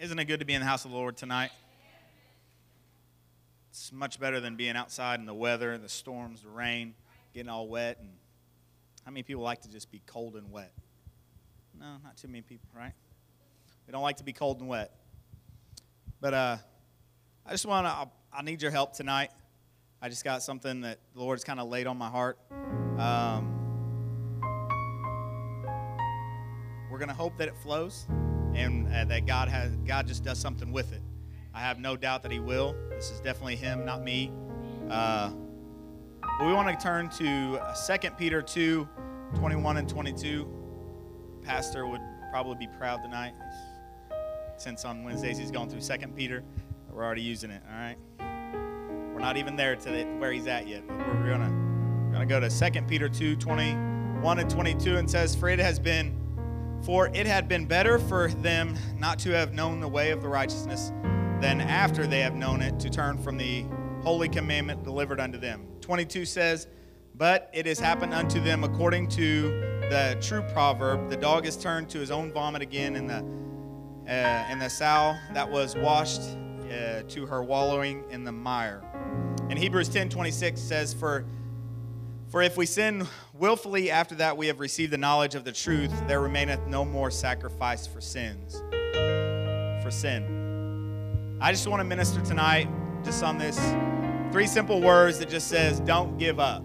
Isn't it good to be in the house of the Lord tonight? It's much better than being outside in the weather, the storms, the rain, getting all wet. And how many people like to just be cold and wet? No, not too many people, right? We don't like to be cold and wet. But uh, I just want to, I need your help tonight. I just got something that the Lord's kind of laid on my heart. Um, we're going to hope that it flows and uh, that God has God just does something with it. I have no doubt that He will. This is definitely Him, not me. Uh, but we want to turn to 2 Peter 2 21 and 22. Pastor would probably be proud tonight since on Wednesdays he's going through 2 Peter. We're already using it, all right? We're not even there to the, where he's at yet, but we're going to going to go to 2 Peter 2 21 and 22 and says, For it has been for it had been better for them not to have known the way of the righteousness than after they have known it to turn from the holy commandment delivered unto them. 22 says, But it has happened unto them according to the true proverb, the dog is turned to his own vomit again, and the, uh, and the sow that was washed uh, to her wallowing in the mire. And Hebrews 10 26 says, For for if we sin willfully after that we have received the knowledge of the truth, there remaineth no more sacrifice for sins. For sin. I just want to minister tonight just on this three simple words that just says, don't give up.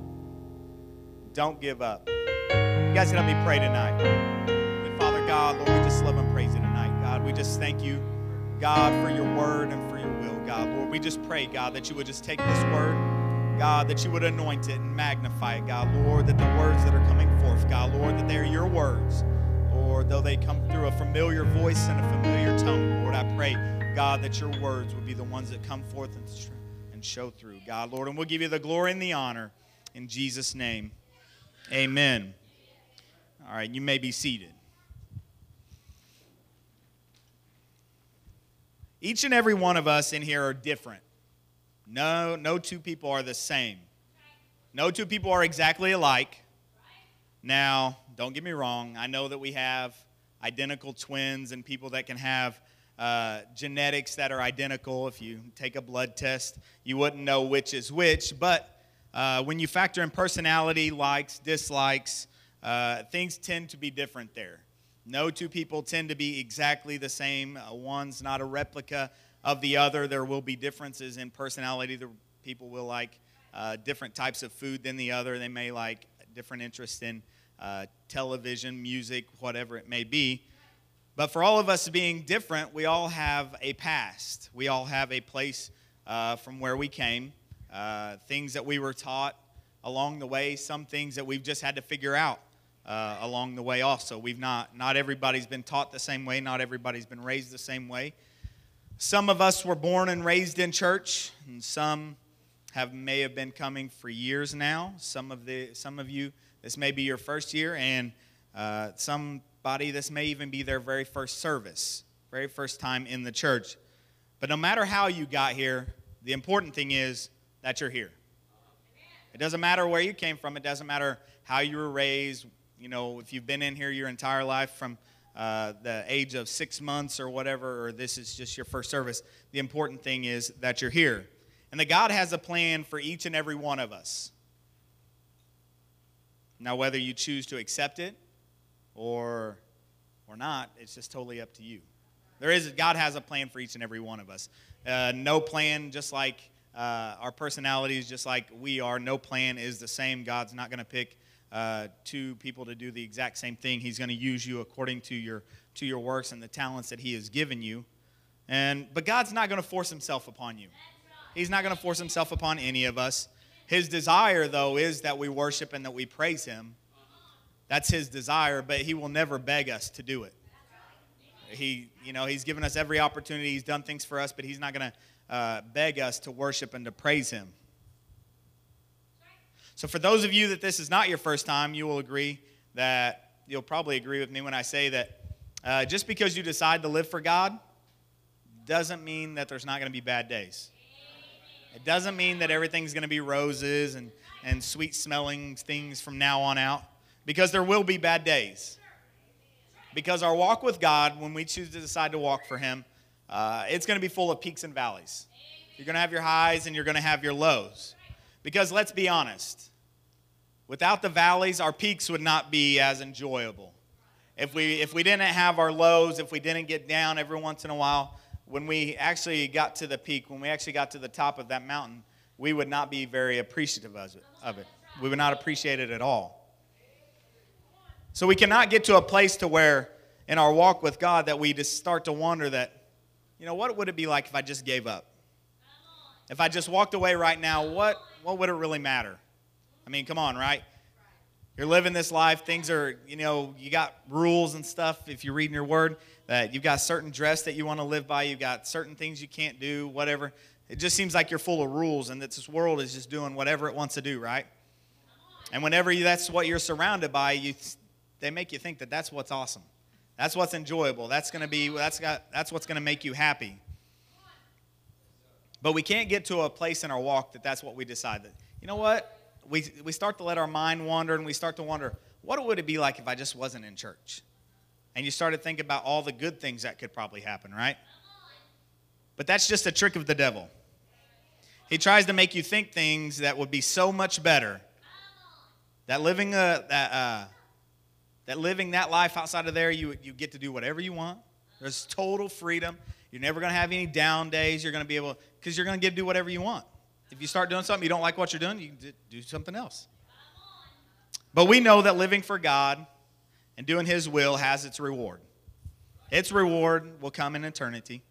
Don't give up. You guys can help me pray tonight. And Father God, Lord, we just love and praise you tonight. God, we just thank you, God, for your word and for your will, God. Lord, we just pray, God, that you would just take this word. God, that you would anoint it and magnify it, God, Lord, that the words that are coming forth, God, Lord, that they are your words. Lord, though they come through a familiar voice and a familiar tone, Lord, I pray, God, that your words would be the ones that come forth and show through, God, Lord. And we'll give you the glory and the honor in Jesus' name. Amen. All right, you may be seated. Each and every one of us in here are different. No, no two people are the same. No two people are exactly alike. Now, don't get me wrong. I know that we have identical twins and people that can have uh, genetics that are identical. If you take a blood test, you wouldn't know which is which. But uh, when you factor in personality, likes, dislikes, uh, things tend to be different there. No two people tend to be exactly the same. Uh, one's not a replica of the other. There will be differences in personality. The people will like uh, different types of food than the other. They may like different interests in uh, television, music, whatever it may be. But for all of us being different, we all have a past. We all have a place uh, from where we came, uh, things that we were taught along the way, some things that we've just had to figure out. Uh, along the way also we've not not everybody's been taught the same way not everybody's been raised the same way some of us were born and raised in church, and some have may have been coming for years now. Some of the some of you, this may be your first year, and uh, somebody this may even be their very first service, very first time in the church. But no matter how you got here, the important thing is that you're here. It doesn't matter where you came from. It doesn't matter how you were raised. You know, if you've been in here your entire life from uh, the age of six months or whatever, or this is just your first service. The important thing is that you're here. And that God has a plan for each and every one of us. Now, whether you choose to accept it or, or not, it's just totally up to you. There is, God has a plan for each and every one of us. Uh, no plan, just like uh, our personalities, just like we are, no plan is the same. God's not going to pick uh, two people to do the exact same thing. He's going to use you according to your to your works and the talents that He has given you. And but God's not going to force Himself upon you. He's not going to force Himself upon any of us. His desire, though, is that we worship and that we praise Him. That's His desire, but He will never beg us to do it. He, you know, he's given us every opportunity. He's done things for us, but he's not going to uh, beg us to worship and to praise him. So, for those of you that this is not your first time, you will agree that you'll probably agree with me when I say that uh, just because you decide to live for God doesn't mean that there's not going to be bad days. It doesn't mean that everything's going to be roses and, and sweet smelling things from now on out, because there will be bad days. Because our walk with God, when we choose to decide to walk for Him, uh, it's going to be full of peaks and valleys. You're going to have your highs and you're going to have your lows. Because let's be honest, without the valleys, our peaks would not be as enjoyable. If we, if we didn't have our lows, if we didn't get down every once in a while, when we actually got to the peak, when we actually got to the top of that mountain, we would not be very appreciative of it. Of it. We would not appreciate it at all. So we cannot get to a place to where in our walk with God that we just start to wonder that, you know, what would it be like if I just gave up? If I just walked away right now, what, what would it really matter? I mean, come on, right? You're living this life. Things are, you know, you got rules and stuff if you're reading your word that you've got certain dress that you want to live by, you've got certain things you can't do, whatever. It just seems like you're full of rules and that this world is just doing whatever it wants to do, right? And whenever you, that's what you're surrounded by, you, they make you think that that's what's awesome. That's what's enjoyable. That's going to be that's got that's what's going to make you happy. But we can't get to a place in our walk that that's what we decide that. You know what? We we start to let our mind wander and we start to wonder, what would it be like if I just wasn't in church? And you start to think about all the good things that could probably happen, right? But that's just a trick of the devil. He tries to make you think things that would be so much better. That living a, that uh, that living that life outside of there, you you get to do whatever you want. There's total freedom. You're never going to have any down days. You're going to be able because you're going to get to do whatever you want. If you start doing something you don't like what you're doing, you do something else. But we know that living for God and doing His will has its reward. Its reward will come in eternity,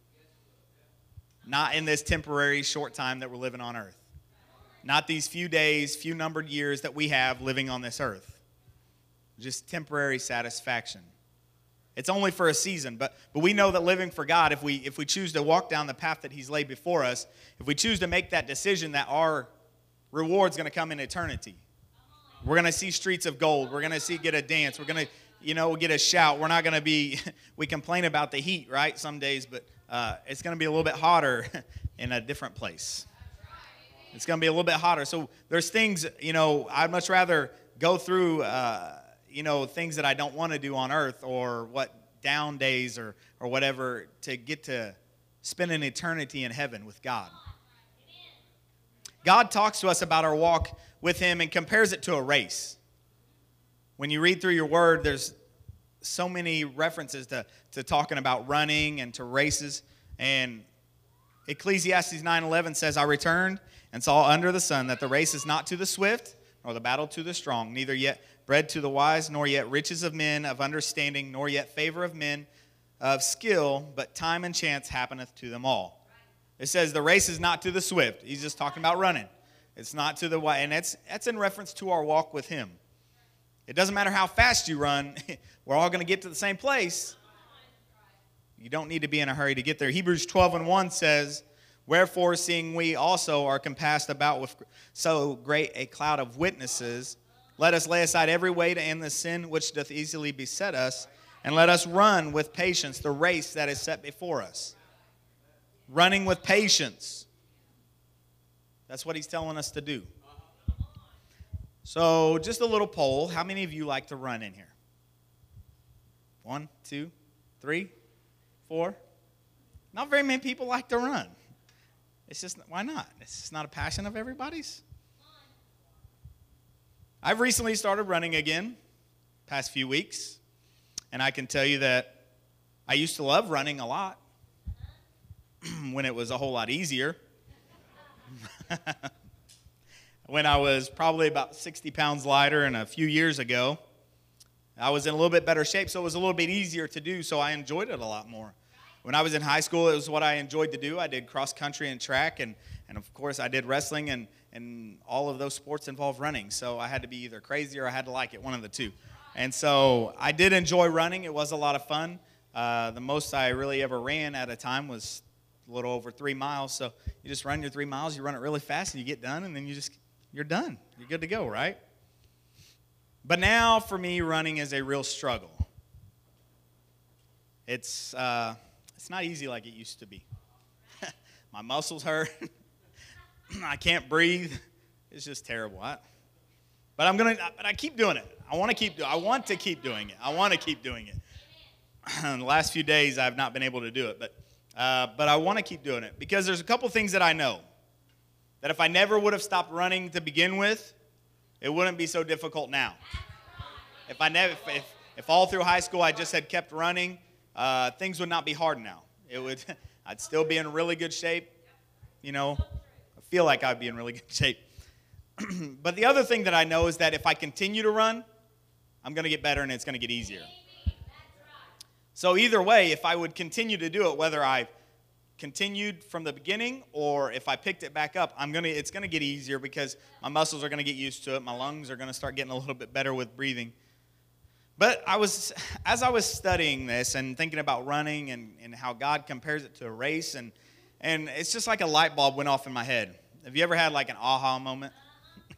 not in this temporary short time that we're living on earth. Not these few days, few numbered years that we have living on this earth. Just temporary satisfaction. It's only for a season, but, but we know that living for God, if we, if we choose to walk down the path that He's laid before us, if we choose to make that decision, that our reward's going to come in eternity. We're going to see streets of gold. We're going to see get a dance. We're going to you know, get a shout. We're not going to be, we complain about the heat, right, some days, but uh, it's going to be a little bit hotter in a different place. It's going to be a little bit hotter. So there's things, you know, I'd much rather go through, uh, you know, things that I don't want to do on earth or what down days or, or whatever to get to spend an eternity in heaven with God. God talks to us about our walk with Him and compares it to a race. When you read through your word, there's so many references to, to talking about running and to races. And Ecclesiastes 9:11 says, "I returned and saw under the sun that the race is not to the swift, nor the battle to the strong, neither yet bread to the wise, nor yet riches of men of understanding, nor yet favor of men of skill, but time and chance happeneth to them all." It says the race is not to the swift. He's just talking about running. It's not to the wise, and that's that's in reference to our walk with Him. It doesn't matter how fast you run, we're all going to get to the same place. You don't need to be in a hurry to get there. Hebrews 12 and 1 says, Wherefore, seeing we also are compassed about with so great a cloud of witnesses, let us lay aside every weight and the sin which doth easily beset us, and let us run with patience the race that is set before us. Running with patience. That's what he's telling us to do. So, just a little poll. How many of you like to run in here? One, two, three, four. Not very many people like to run. It's just, why not? It's just not a passion of everybody's. I've recently started running again, past few weeks, and I can tell you that I used to love running a lot when it was a whole lot easier. when I was probably about 60 pounds lighter and a few years ago. I was in a little bit better shape, so it was a little bit easier to do, so I enjoyed it a lot more. When I was in high school, it was what I enjoyed to do. I did cross country and track, and, and of course, I did wrestling, and, and all of those sports involve running. So I had to be either crazy or I had to like it, one of the two. And so I did enjoy running, it was a lot of fun. Uh, the most I really ever ran at a time was a little over three miles. So you just run your three miles, you run it really fast, and you get done, and then you just you're done. You're good to go, right? But now for me, running is a real struggle. It's uh, it's not easy like it used to be. My muscles hurt. I can't breathe. It's just terrible. I, but I'm gonna. But I keep doing it. I want to keep. I want to keep doing it. I want to keep doing it. The last few days, I've not been able to do it, but uh, but I want to keep doing it because there's a couple things that I know that if I never would have stopped running to begin with, it wouldn't be so difficult now. If I never, if, if all through high school I just had kept running, uh, things would not be hard now. It would, I'd still be in really good shape. You know, feel like I'd be in really good shape. but the other thing that I know is that if I continue to run, I'm going to get better and it's going to get easier. So either way, if I would continue to do it, whether I continued from the beginning or if I picked it back up, I'm gonna it's gonna get easier because my muscles are gonna get used to it. My lungs are gonna start getting a little bit better with breathing. But I was as I was studying this and thinking about running and, and how God compares it to a race and and it's just like a light bulb went off in my head. Have you ever had like an aha moment?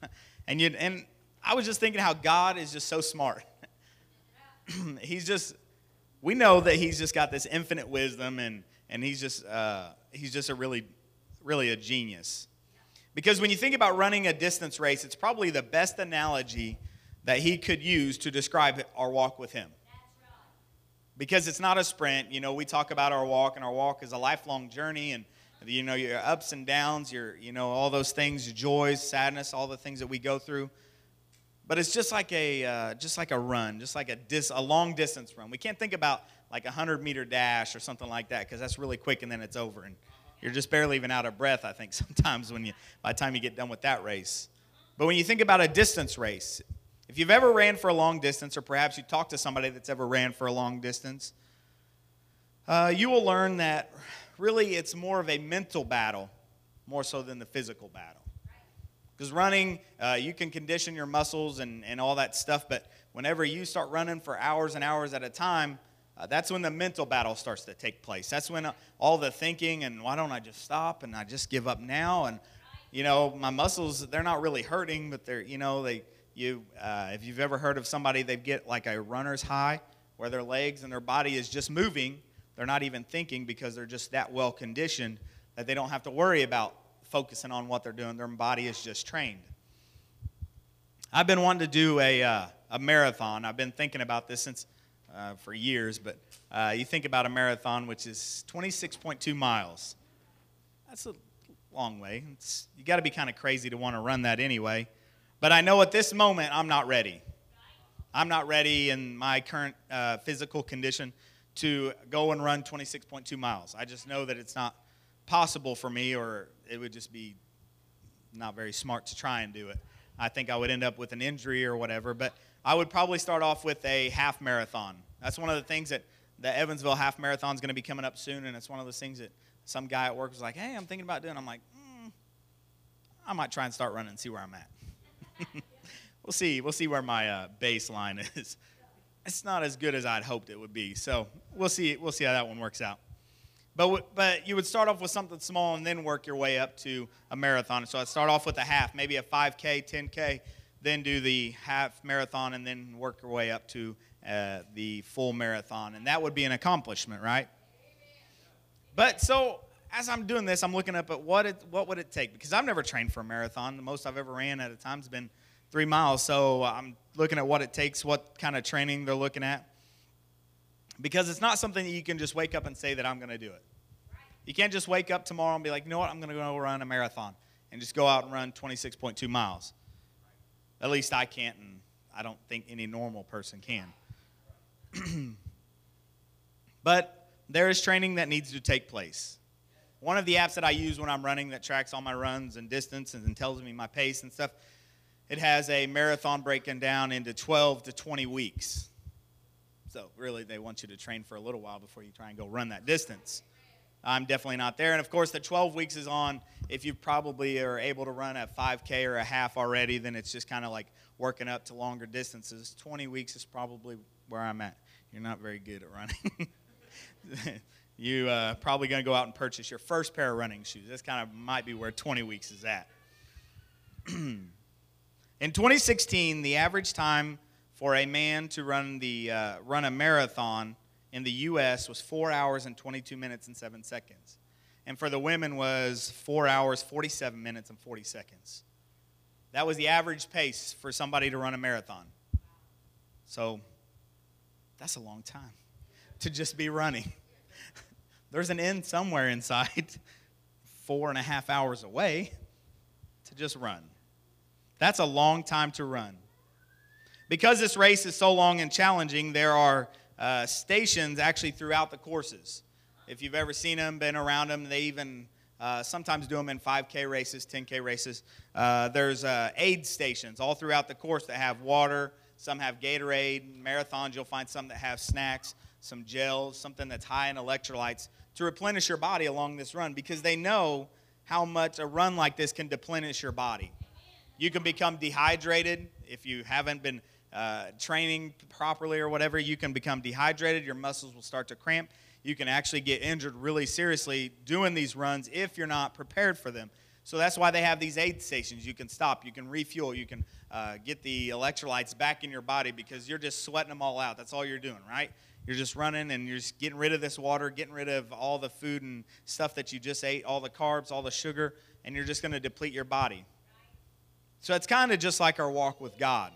and you and I was just thinking how God is just so smart. he's just we know that he's just got this infinite wisdom and and he's just uh, he's just a really really a genius because when you think about running a distance race it's probably the best analogy that he could use to describe our walk with him because it's not a sprint you know we talk about our walk and our walk is a lifelong journey and you know your ups and downs your you know all those things joys sadness all the things that we go through but it's just like a uh, just like a run, just like a dis, a long distance run. We can't think about like a hundred meter dash or something like that because that's really quick and then it's over and you're just barely even out of breath. I think sometimes when you by the time you get done with that race. But when you think about a distance race, if you've ever ran for a long distance, or perhaps you talk to somebody that's ever ran for a long distance, uh, you will learn that really it's more of a mental battle more so than the physical battle. Because running, uh, you can condition your muscles and, and all that stuff, but whenever you start running for hours and hours at a time, uh, that's when the mental battle starts to take place. That's when uh, all the thinking and why don't I just stop and I just give up now? And, you know, my muscles, they're not really hurting, but they're, you know, they, you, uh, if you've ever heard of somebody, they get like a runner's high where their legs and their body is just moving. They're not even thinking because they're just that well conditioned that they don't have to worry about focusing on what they're doing. Their body is just trained. I've been wanting to do a, uh, a marathon. I've been thinking about this since uh, for years, but uh, you think about a marathon, which is 26.2 miles. That's a long way. It's, you got to be kind of crazy to want to run that anyway. But I know at this moment I'm not ready. I'm not ready in my current uh, physical condition to go and run 26.2 miles. I just know that it's not possible for me, or it would just be not very smart to try and do it. I think I would end up with an injury or whatever, but I would probably start off with a half marathon. That's one of the things that the Evansville half marathon is going to be coming up soon, and it's one of those things that some guy at work was like, "Hey, I'm thinking about doing." I'm like, mm, "I might try and start running and see where I'm at." we'll see. We'll see where my uh, baseline is. It's not as good as I'd hoped it would be, so we'll see. We'll see how that one works out. But, but you would start off with something small and then work your way up to a marathon. So I'd start off with a half, maybe a 5K, 10K, then do the half marathon, and then work your way up to uh, the full marathon. And that would be an accomplishment, right? But so as I'm doing this, I'm looking up at what it, what would it take because I've never trained for a marathon. The most I've ever ran at a time has been three miles. So I'm looking at what it takes, what kind of training they're looking at because it's not something that you can just wake up and say that I'm going to do it. You can't just wake up tomorrow and be like, you know what, I'm going to go run a marathon and just go out and run 26.2 miles. At least I can't, and I don't think any normal person can. but there is training that needs to take place. One of the apps that I use when I'm running that tracks all my runs and distance and tells me my pace and stuff, it has a marathon breaking down into 12 to 20 weeks. So really, they want you to train for a little while before you try and go run that distance. I'm definitely not there. And of course, the 12 weeks is on. If you probably are able to run a 5K or a half already, then it's just kind of like working up to longer distances. 20 weeks is probably where I'm at. You're not very good at running. you uh, probably going to go out and purchase your first pair of running shoes. That's kind of might be where 20 weeks is at. In 2016, the average time for a man to run the uh, run a marathon in the U.S. was four hours and 22 minutes and seven seconds, and for the women was four hours 47 minutes and 40 seconds. That was the average pace for somebody to run a marathon. So that's a long time to just be running. There's an end somewhere inside, four and a half hours away to just run. That's a long time to run. Because this race is so long and challenging, there are uh, stations actually throughout the courses. If you've ever seen them, been around them, they even uh, sometimes do them in 5K races, 10K races. Uh, there's uh, aid stations all throughout the course that have water. Some have Gatorade. Marathons, you'll find some that have snacks, some gels, something that's high in electrolytes to replenish your body along this run because they know how much a run like this can deplenish your body. You can become dehydrated if you haven't been uh, training properly or whatever. You can become dehydrated. Your muscles will start to cramp. You can actually get injured really seriously doing these runs if you're not prepared for them. So that's why they have these aid stations. You can stop, you can refuel, you can uh, get the electrolytes back in your body because you're just sweating them all out. That's all you're doing, right? You're just running and you're just getting rid of this water, getting rid of all the food and stuff that you just ate, all the carbs, all the sugar, and you're just going to deplete your body. So it's kind of just like our walk with God,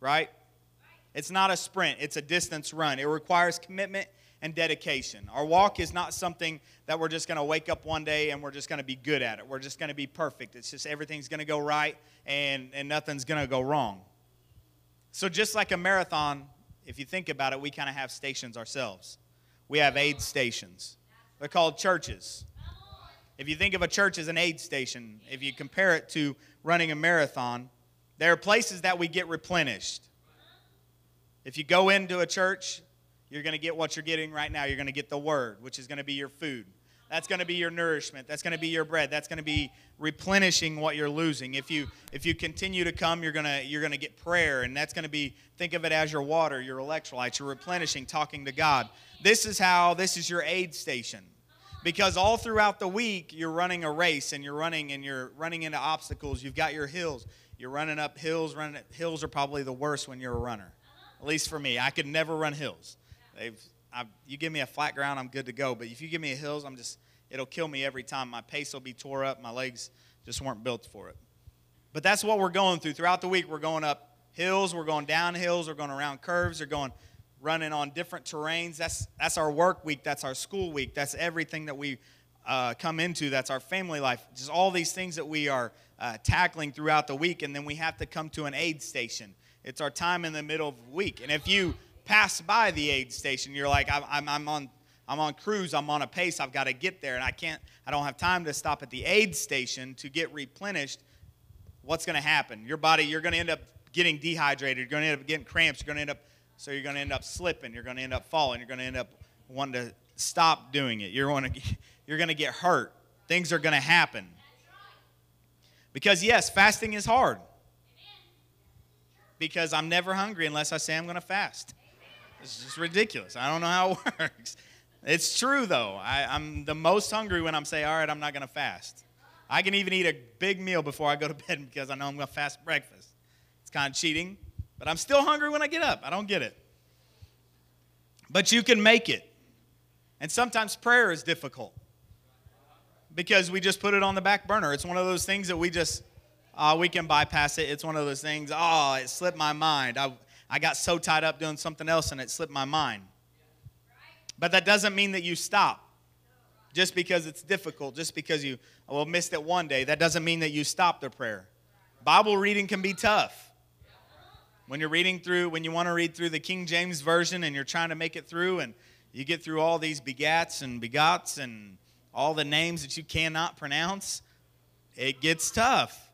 right? It's not a sprint, it's a distance run. It requires commitment and dedication. Our walk is not something that we're just going to wake up one day and we're just going to be good at it. We're just going to be perfect. It's just everything's going to go right and, and nothing's going to go wrong. So, just like a marathon, if you think about it, we kind of have stations ourselves. We have aid stations, they're called churches. If you think of a church as an aid station, if you compare it to running a marathon, there are places that we get replenished. If you go into a church, you're going to get what you're getting right now. You're going to get the word, which is going to be your food. That's going to be your nourishment. That's going to be your bread. That's going to be replenishing what you're losing. If you if you continue to come, you're going to you're going to get prayer and that's going to be think of it as your water, your electrolytes, your replenishing, talking to God. This is how this is your aid station because all throughout the week you're running a race and you're running and you're running into obstacles. You've got your hills. You're running up hills running up, hills are probably the worst when you're a runner. At least for me. I could never run hills. They've I, you give me a flat ground i'm good to go. But if you give me a hills i'm just it'll kill me every time. My pace will be tore up. My legs just weren't built for it. But that's what we're going through. Throughout the week we're going up hills. We're going down hills. We're going around curves. We're going running on different terrains. That's, that's our work week, that's our school week, that's everything that we uh, come into, that's our family life. Just all these things that we are uh, tackling throughout the week, and then we have to come to an aid station. It's our time in the middle of the week. And if you pass by the aid station, you're like, I'm, I'm, I'm on. I'm on cruise, I'm on a pace, I've got to get there, and I can't, I don't have time to stop at the aid station to get replenished. What's going to happen? Your body, you're going to end up getting dehydrated, you're going to end up getting cramps, you're going to end up so you're going to end up slipping. You're going to end up falling. You're going to end up wanting to stop doing it. You're going to, you're going to get hurt. Things are going to happen. Because, yes, fasting is hard. Because I'm never hungry unless I say I'm going to fast. It's just ridiculous. I don't know how it works. It's true, though. I, am the most hungry when I'm saying, all right, I'm not going to fast. I can even eat a big meal before I go to bed because I know I'm going to fast breakfast. It's kind of cheating, but I'm still hungry when I get up. I don't get it. But you can make it. And sometimes prayer is difficult because we just put it on the back burner. It's one of those things that we just, uh, we can bypass it. It's one of those things, oh, it slipped my mind. I, I got so tied up doing something else and it slipped my mind. But that doesn't mean that you stop. Just because it's difficult, just because you well missed it one day, that doesn't mean that you stop the prayer. Bible reading can be tough. When you're reading through, when you want to read through the King James Version and you're trying to make it through, and you get through all these begats and begots and all the names that you cannot pronounce, it gets tough.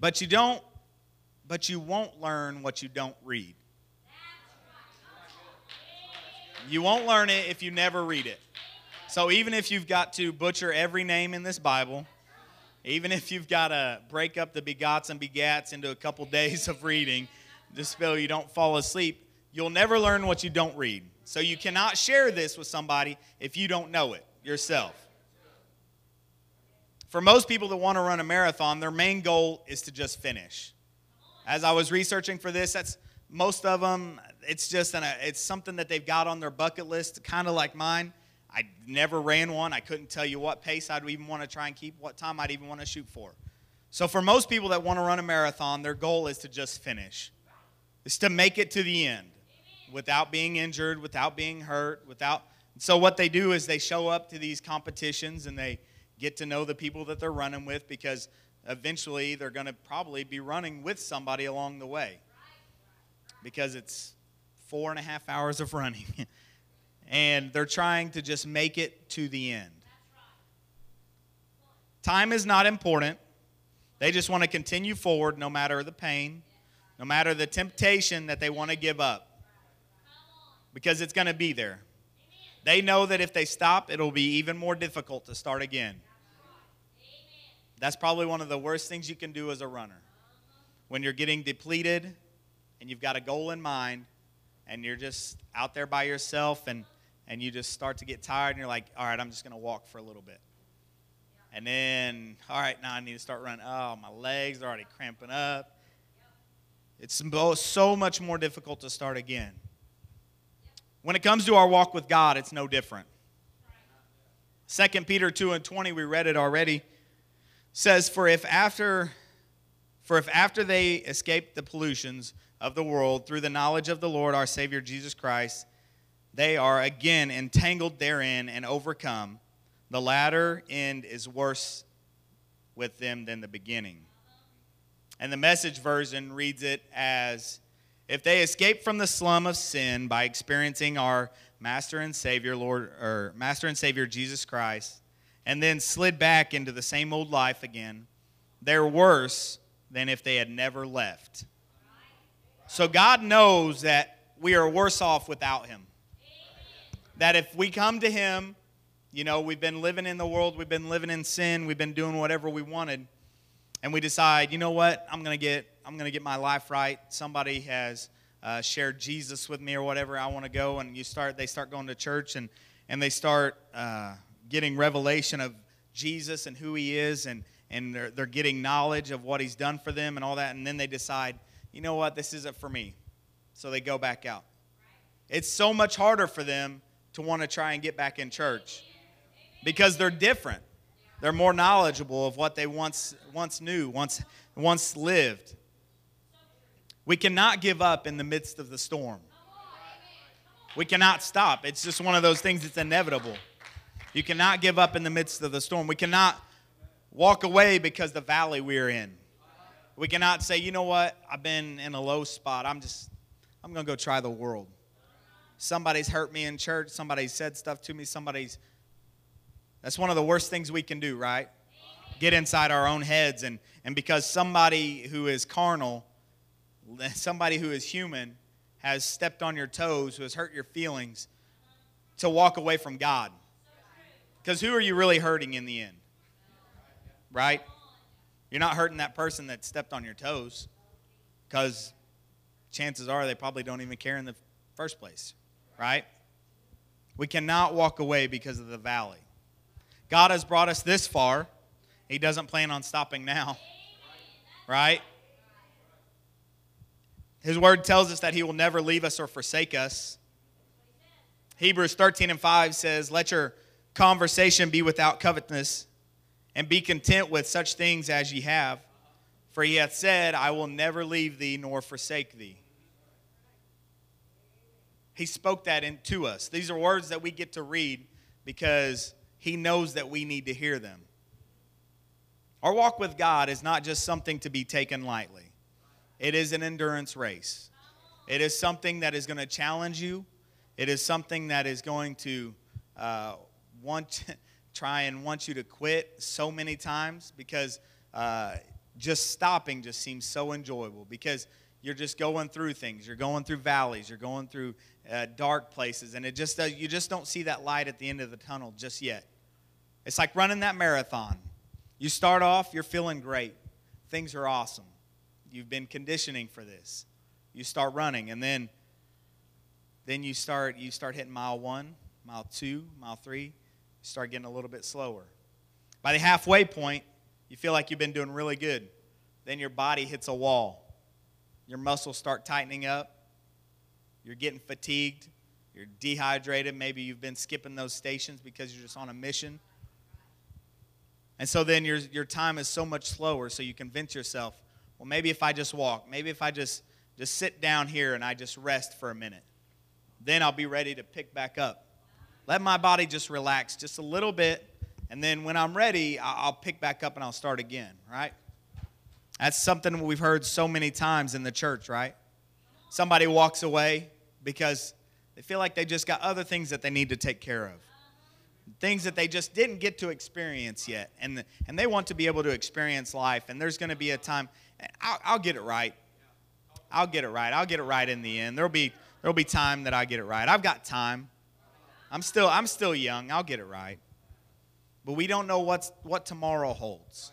But you don't, but you won't learn what you don't read. You won't learn it if you never read it. So even if you've got to butcher every name in this Bible, even if you've got to break up the begots and begats into a couple days of reading, just so you don't fall asleep. You'll never learn what you don't read. So you cannot share this with somebody if you don't know it yourself. For most people that want to run a marathon, their main goal is to just finish. As I was researching for this, that's most of them. It's just an, it's something that they've got on their bucket list, kind of like mine. I never ran one. I couldn't tell you what pace I'd even want to try and keep, what time I'd even want to shoot for. So for most people that want to run a marathon, their goal is to just finish. Is to make it to the end without being injured, without being hurt, without so what they do is they show up to these competitions and they get to know the people that they're running with because eventually they're going to probably be running with somebody along the way because it's four and a half hours of running and they're trying to just make it to the end. Time is not important. They just want to continue forward no matter the pain no matter the temptation that they want to give up. Because it's going to be there. They know that if they stop it'll be even more difficult to start again. That's probably one of the worst things you can do as a runner. When you're getting depleted and you've got a goal in mind and you're just out there by yourself and, and you just start to get tired and you're like, all right, I'm just going to walk for a little bit. And then, all right, now I need to start running. Oh, my legs are already cramping up. It's so much more difficult to start again. When it comes to our walk with God, it's no different. 2 Peter 2 and 20, we read it already says, For if after for if after they escape the pollutions of the world through the knowledge of the Lord our Savior Jesus Christ, they are again entangled therein and overcome, the latter end is worse with them than the beginning. And the message version reads it as if they escape from the slum of sin by experiencing our master and savior Lord or master and savior Jesus Christ and then slid back into the same old life again, they're worse than if they had never left. So God knows that we are worse off without Him. That if we come to Him, you know, we've been living in the world, we've been living in sin, we've been doing whatever we wanted, and we decide, you know what, I'm gonna get, I'm gonna get my life right. Somebody has uh, shared Jesus with me or whatever. I want to go, and you start, they start going to church, and and they start. Uh, getting revelation of Jesus and who he is, and, and they're, they're getting knowledge of what he's done for them and all that, and then they decide, you know what, this isn't for me. So they go back out. It's so much harder for them to want to try and get back in church because they're different. They're more knowledgeable of what they once, once knew, once, once lived. We cannot give up in the midst of the storm. We cannot stop. It's just one of those things that's inevitable. You cannot give up in the midst of the storm. We cannot walk away because the valley we're in. We cannot say, you know what, I've been in a low spot. I'm just, I'm going to go try the world. Somebody's hurt me in church. Somebody said stuff to me. Somebody's, that's one of the worst things we can do, right? Get inside our own heads. And, and because somebody who is carnal, somebody who is human, has stepped on your toes, who has hurt your feelings, to walk away from God. Because who are you really hurting in the end? Right? You're not hurting that person that stepped on your toes because chances are they probably don't even care in the first place. Right? We cannot walk away because of the valley. God has brought us this far. He doesn't plan on stopping now. Right? His word tells us that he will never leave us or forsake us. Hebrews 13 and 5 says, Let your conversation be without covetousness, and be content with such things as ye have. For he hath said, I will never leave thee nor forsake thee. He spoke that into us. These are words that we get to read because he knows that we need to hear them. Our walk with God is not just something to be taken lightly, it is an endurance race. It is something that is going to challenge you, it is something that is going to uh, want try and want you to quit so many times because uh, just stopping just seems so enjoyable because you're just going through things you're going through valleys you're going through uh, dark places and it just uh, you just don't see that light at the end of the tunnel just yet it's like running that marathon you start off you're feeling great things are awesome you've been conditioning for this you start running, and then then you start you start hitting mile one, mile two, mile three. You start getting a little bit slower. By the halfway point, you feel like you've been doing really good. Then your body hits a wall. Your muscles start tightening up. You're getting fatigued. You're dehydrated. Maybe you've been skipping those stations because you're just on a mission. And so then your, your time is so much slower, so you convince yourself, well, maybe if I just walk, maybe if I just, just sit down here and I just rest for a minute, then I'll be ready to pick back up. Let my body just relax just a little bit, and then when I'm ready, I'll pick back up and I'll start again, right? That's something we've heard so many times in the church, right? Somebody walks away because they feel like they just got other things that they need to take care of things that they just didn't get to experience yet. And, and they want to be able to experience life. And there's going to be a time, I'll, I'll, get it right. I'll get it right. I'll get it right in the end. There'll be, there'll be time that I get it right. I've got time. I'm still, I'm still young. I'll get it right. But we don't know what's, what tomorrow holds.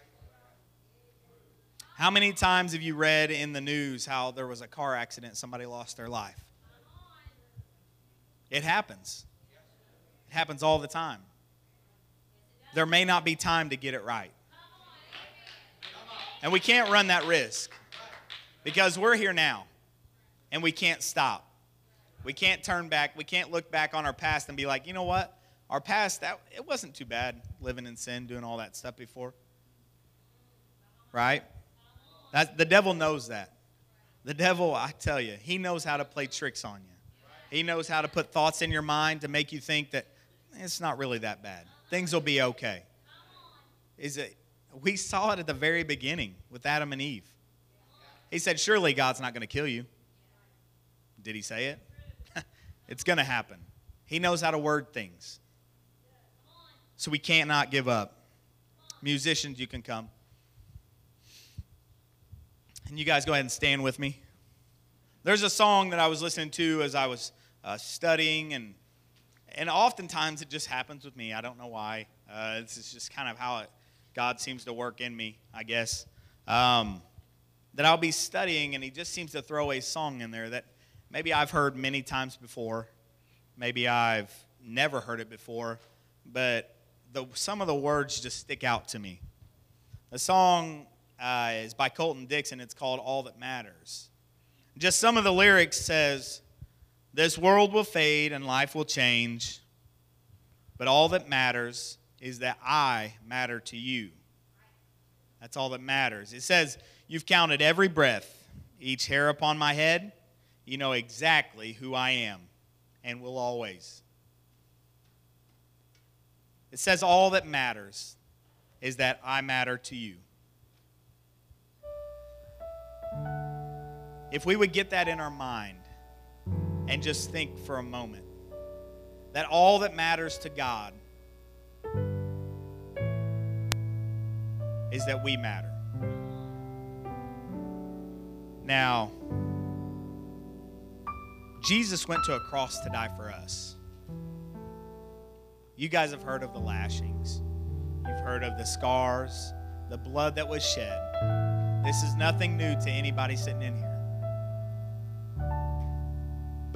How many times have you read in the news how there was a car accident, somebody lost their life? It happens. It happens all the time. There may not be time to get it right. And we can't run that risk because we're here now and we can't stop. We can't turn back. We can't look back on our past and be like, you know what? Our past, that, it wasn't too bad living in sin, doing all that stuff before. Right? The devil knows that. The devil, I tell you, he knows how to play tricks on you. He knows how to put thoughts in your mind to make you think that it's not really that bad. Things will be okay. Is it? We saw it at the very beginning with Adam and Eve. He said, Surely God's not going to kill you. Did he say it? it's going to happen. He knows how to word things. So we cannot give up. Musicians, you can come. And you guys go ahead and stand with me. There's a song that I was listening to as I was uh, studying and and oftentimes it just happens with me. I don't know why. Uh, is just kind of how it, God seems to work in me, I guess. Um, that I'll be studying, and He just seems to throw a song in there that maybe I've heard many times before. Maybe I've never heard it before, but the, some of the words just stick out to me. The song uh, is by Colton Dixon. It's called All That Matters. Just some of the lyrics says, this world will fade and life will change, but all that matters is that I matter to you. That's all that matters. It says, You've counted every breath, each hair upon my head. You know exactly who I am and will always. It says, All that matters is that I matter to you. If we would get that in our mind, and just think for a moment that all that matters to God is that we matter. Now, Jesus went to a cross to die for us. You guys have heard of the lashings, you've heard of the scars, the blood that was shed. This is nothing new to anybody sitting in here.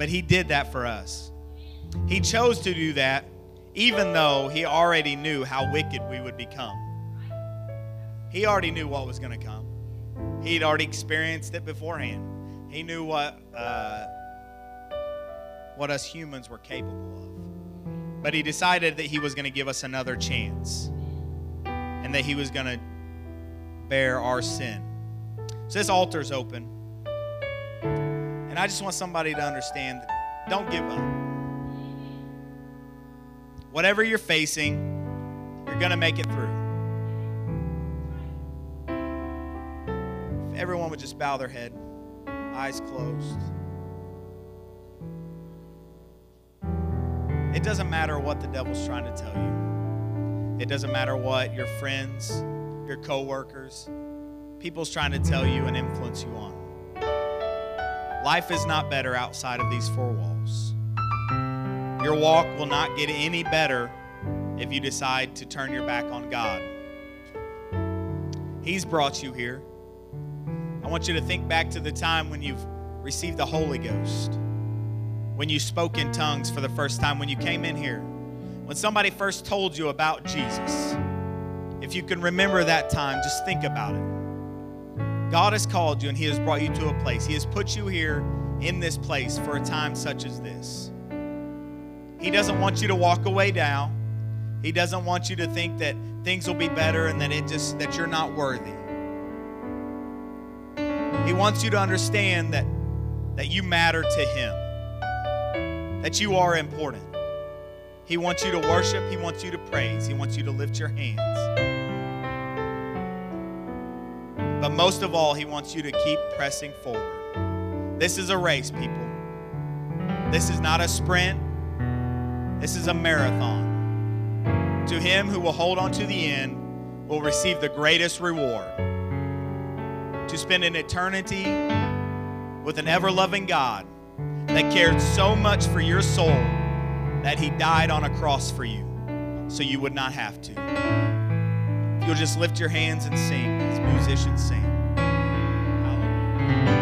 But He did that for us. He chose to do that even though He already knew how wicked we would become. He already knew what was going to come, He'd already experienced it beforehand. He knew what, uh, what us humans were capable of. But He decided that He was going to give us another chance and that He was going to bear our sin. So this altar's open. And I just want somebody to understand don't give up. Whatever you're facing, you're going to make it through. If everyone would just bow their head, eyes closed. It doesn't matter what the devil's trying to tell you. It doesn't matter what your friends, your coworkers, people's trying to tell you and influence you on. Life is not better outside of these four walls. Your walk will not get any better if you decide to turn your back on God. He's brought you here. I want you to think back to the time when you've received the Holy Ghost, when you spoke in tongues for the first time, when you came in here, when somebody first told you about Jesus, if you can remember that time, just think about it. God has called you and He has brought you to a place. He has put you here in this place for a time such as this. He doesn't want you to walk away now. He doesn't want you to think that things will be better and that it just that you're not worthy. He wants you to understand that that you matter to him. That you are important. He wants you to worship, he wants you to praise, he wants you to lift your hands. But most of all, he wants you to keep pressing forward. This is a race, people. This is not a sprint. This is a marathon. To him who will hold on to the end will receive the greatest reward. To spend an eternity with an ever loving God that cared so much for your soul that he died on a cross for you so you would not have to. You'll just lift your hands and sing as musicians sing. Hallelujah.